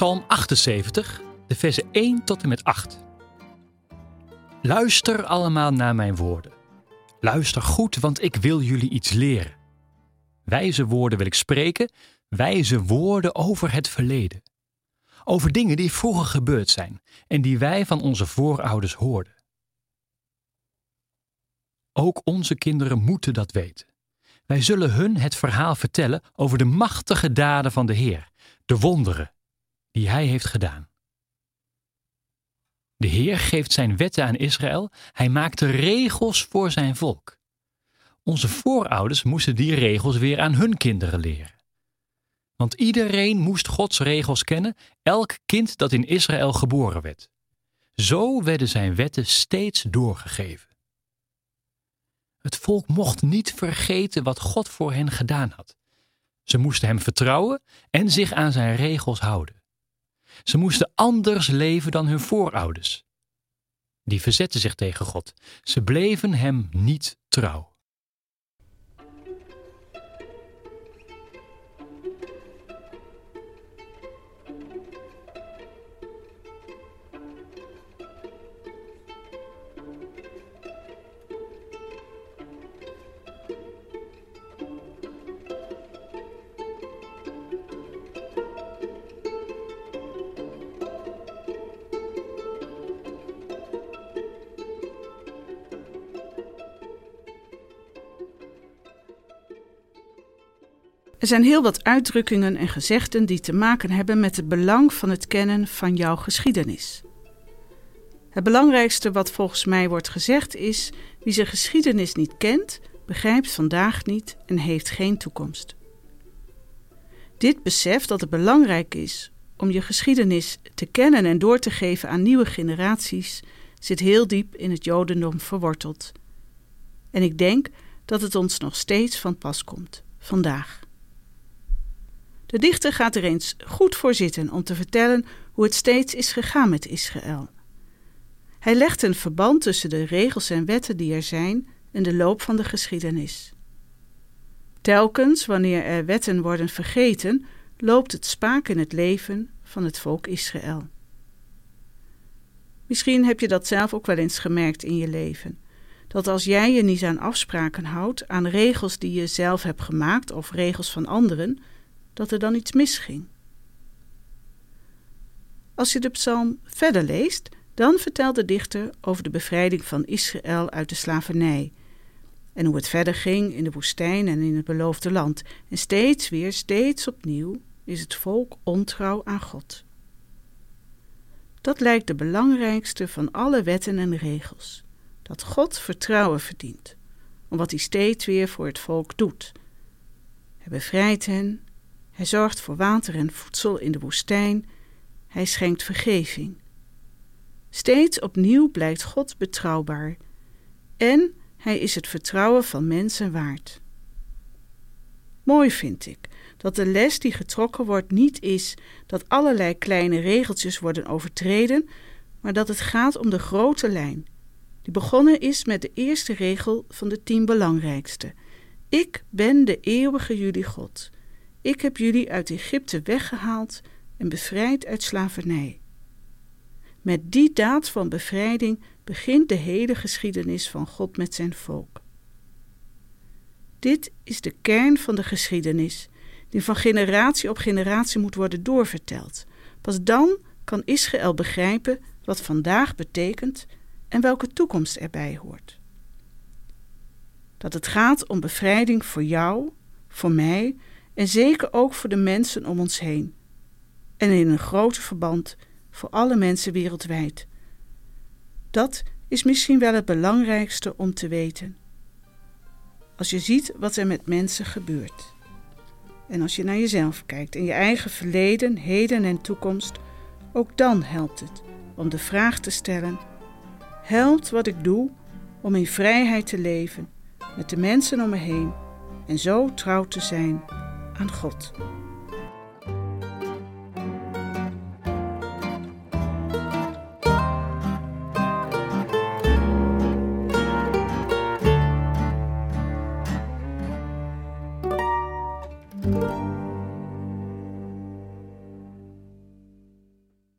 Psalm 78, de versen 1 tot en met 8. Luister allemaal naar mijn woorden. Luister goed, want ik wil jullie iets leren. Wijze woorden wil ik spreken, wijze woorden over het verleden. Over dingen die vroeger gebeurd zijn en die wij van onze voorouders hoorden. Ook onze kinderen moeten dat weten. Wij zullen hun het verhaal vertellen over de machtige daden van de Heer, de wonderen die Hij heeft gedaan. De Heer geeft zijn wetten aan Israël, Hij maakt de regels voor zijn volk. Onze voorouders moesten die regels weer aan hun kinderen leren. Want iedereen moest Gods regels kennen, elk kind dat in Israël geboren werd. Zo werden zijn wetten steeds doorgegeven. Het volk mocht niet vergeten wat God voor hen gedaan had. Ze moesten hem vertrouwen en zich aan zijn regels houden. Ze moesten anders leven dan hun voorouders. Die verzetten zich tegen God. Ze bleven hem niet trouw. Er zijn heel wat uitdrukkingen en gezegden die te maken hebben met het belang van het kennen van jouw geschiedenis. Het belangrijkste wat volgens mij wordt gezegd is: wie zijn geschiedenis niet kent, begrijpt vandaag niet en heeft geen toekomst. Dit besef dat het belangrijk is om je geschiedenis te kennen en door te geven aan nieuwe generaties, zit heel diep in het Jodendom verworteld. En ik denk dat het ons nog steeds van pas komt, vandaag. De dichter gaat er eens goed voor zitten om te vertellen hoe het steeds is gegaan met Israël. Hij legt een verband tussen de regels en wetten die er zijn en de loop van de geschiedenis. Telkens wanneer er wetten worden vergeten, loopt het spaak in het leven van het volk Israël. Misschien heb je dat zelf ook wel eens gemerkt in je leven. Dat als jij je niet aan afspraken houdt, aan regels die je zelf hebt gemaakt of regels van anderen, dat er dan iets misging. Als je de psalm verder leest, dan vertelt de dichter over de bevrijding van Israël uit de slavernij en hoe het verder ging in de woestijn en in het beloofde land. En steeds weer, steeds opnieuw is het volk ontrouw aan God. Dat lijkt de belangrijkste van alle wetten en regels: dat God vertrouwen verdient, om wat hij steeds weer voor het volk doet. Hij bevrijdt hen, hij zorgt voor water en voedsel in de woestijn. Hij schenkt vergeving. Steeds opnieuw blijkt God betrouwbaar. En hij is het vertrouwen van mensen waard. Mooi vind ik dat de les die getrokken wordt niet is dat allerlei kleine regeltjes worden overtreden, maar dat het gaat om de grote lijn, die begonnen is met de eerste regel van de tien belangrijkste. Ik ben de eeuwige jullie God. Ik heb jullie uit Egypte weggehaald en bevrijd uit slavernij. Met die daad van bevrijding begint de hele geschiedenis van God met zijn volk. Dit is de kern van de geschiedenis, die van generatie op generatie moet worden doorverteld. Pas dan kan Israël begrijpen wat vandaag betekent en welke toekomst erbij hoort. Dat het gaat om bevrijding voor jou, voor mij en zeker ook voor de mensen om ons heen. En in een groter verband voor alle mensen wereldwijd. Dat is misschien wel het belangrijkste om te weten. Als je ziet wat er met mensen gebeurt. En als je naar jezelf kijkt en je eigen verleden, heden en toekomst, ook dan helpt het om de vraag te stellen: helpt wat ik doe om in vrijheid te leven met de mensen om me heen en zo trouw te zijn aan God.